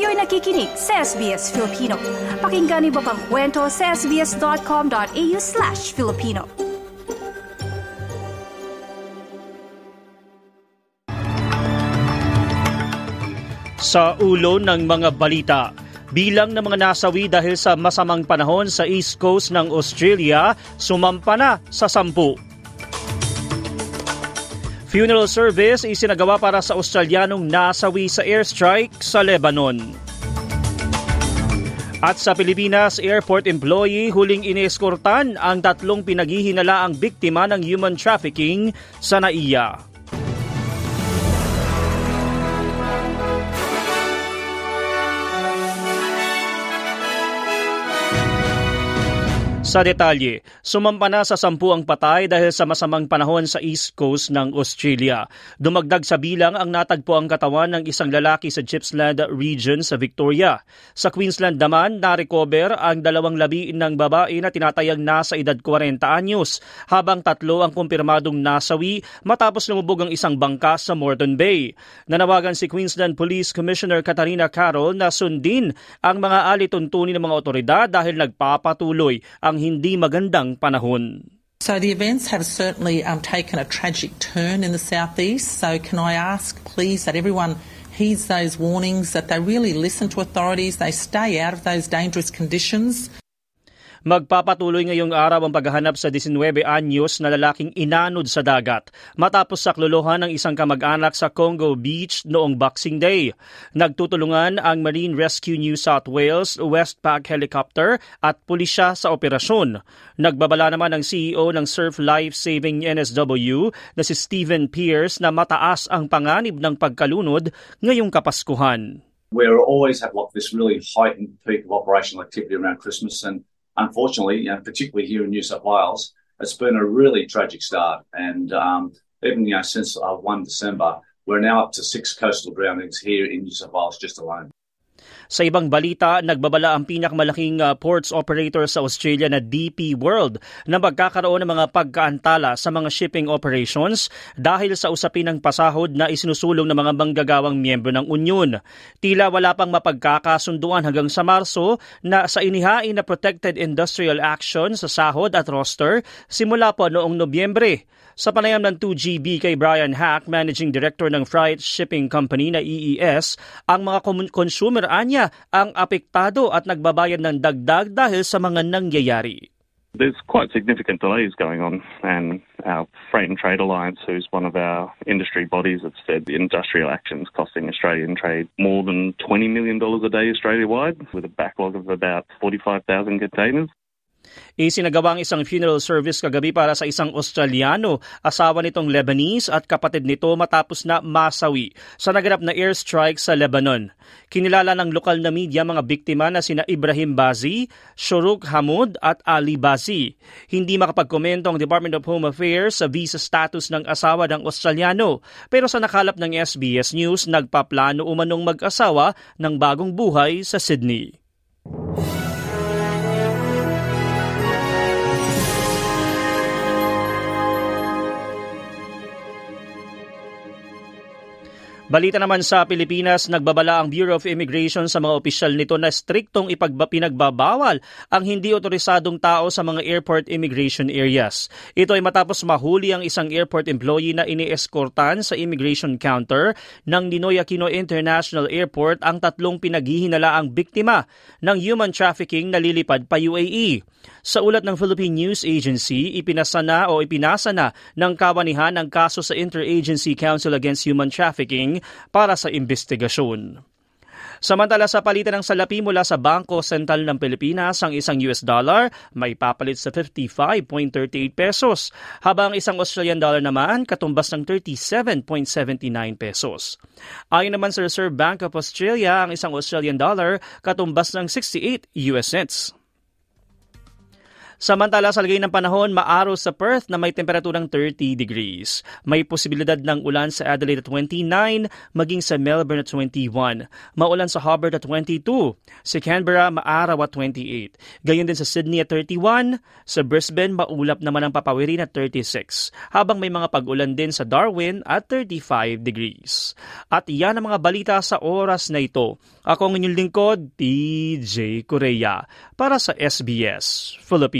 Kayo'y nakikinig sa SBS Filipino. Pakinggan niyo pa ang kwento sa sbs.com.au slash Filipino. Sa ulo ng mga balita, bilang ng mga nasawi dahil sa masamang panahon sa East Coast ng Australia sumampa na sa sampu. Funeral service isinagawa para sa Australianong nasawi sa airstrike sa Lebanon. At sa Pilipinas, airport employee huling ineskortan ang tatlong pinaghihinalaang biktima ng human trafficking sa NAIA. Sa detalye, sumampa na sa sampu ang patay dahil sa masamang panahon sa East Coast ng Australia. Dumagdag sa bilang ang natagpo ang katawan ng isang lalaki sa Gippsland region sa Victoria. Sa Queensland naman, na-recover ang dalawang labi ng babae na tinatayang nasa edad 40 anyos, habang tatlo ang kumpirmadong nasawi matapos lumubog ang isang bangka sa Moreton Bay. Nanawagan si Queensland Police Commissioner Katarina Carroll na sundin ang mga alituntunin ng mga otoridad dahil nagpapatuloy ang hindi magandang panahon. So the events have certainly um, taken a tragic turn in the southeast. So can I ask, please, that everyone heeds those warnings, that they really listen to authorities, they stay out of those dangerous conditions. Magpapatuloy ngayong araw ang paghahanap sa 19 anyos na lalaking inanod sa dagat matapos saklolohan ng isang kamag-anak sa Congo Beach noong Boxing Day. Nagtutulungan ang Marine Rescue New South Wales, Westpac Helicopter at pulisya sa operasyon. Nagbabala naman ang CEO ng Surf Life Saving NSW na si Stephen Pierce na mataas ang panganib ng pagkalunod ngayong Kapaskuhan. We always have like this really heightened peak of operational activity around Christmas and unfortunately, you know, particularly here in New South Wales, it's been a really tragic start. And um, even you know, since uh, 1 December, we're now up to six coastal drownings here in New South Wales just alone. Sa ibang balita, nagbabala ang pinakamalaking uh, ports operator sa Australia na DP World na magkakaroon ng mga pagkaantala sa mga shipping operations dahil sa usapin ng pasahod na isinusulong ng mga manggagawang miyembro ng Union. Tila wala pang mapagkakasunduan hanggang sa Marso na sa inihain na Protected Industrial Action sa sahod at roster simula po noong Nobyembre. Sa panayam ng 2GB kay Brian Hack, Managing Director ng Freight Shipping Company na EES, ang mga consumer anya ang apektado at nagbabayad ng dagdag dahil sa mga nangyayari. There's quite significant delays going on, and our Freight and Trade Alliance, who's one of our industry bodies, have said the industrial actions costing Australian trade more than $20 million a day Australia-wide, with a backlog of about 45,000 containers. Isinagawa ang isang funeral service kagabi para sa isang Australiano, asawa nitong Lebanese at kapatid nito matapos na masawi sa naganap na airstrike sa Lebanon. Kinilala ng lokal na media mga biktima na sina Ibrahim Bazi, Shuruk Hamud at Ali Bazi. Hindi makapagkomento ang Department of Home Affairs sa visa status ng asawa ng Australiano pero sa nakalap ng SBS News nagpaplano umanong mag-asawa ng bagong buhay sa Sydney. Balita naman sa Pilipinas, nagbabala ang Bureau of Immigration sa mga opisyal nito na striktong ipagba- ang hindi otorisadong tao sa mga airport immigration areas. Ito ay matapos mahuli ang isang airport employee na inieskortan sa immigration counter ng Ninoy Aquino International Airport ang tatlong pinaghihinalaang biktima ng human trafficking na lilipad pa UAE. Sa ulat ng Philippine News Agency, ipinasa na o ipinasa na ng kawanihan ang kaso sa Interagency Council Against Human Trafficking para sa investigasyon. Samantala sa palitan ng salapi mula sa Bangko Sentral ng Pilipinas, ang isang US dollar may papalit sa 55.38 pesos, habang isang Australian dollar naman katumbas ng 37.79 pesos. Ayon naman sa Reserve Bank of Australia, ang isang Australian dollar katumbas ng 68 US cents. Samantala sa lagay ng panahon, maaraw sa Perth na may temperaturang 30 degrees. May posibilidad ng ulan sa Adelaide at 29, maging sa Melbourne at 21. Maulan sa Hobart at 22. Sa Canberra, maaraw at 28. Gayon din sa Sydney at 31. Sa Brisbane, maulap naman ang papawirin at 36. Habang may mga pag-ulan din sa Darwin at 35 degrees. At iyan ang mga balita sa oras na ito. Ako ang inyong lingkod, DJ Korea, para sa SBS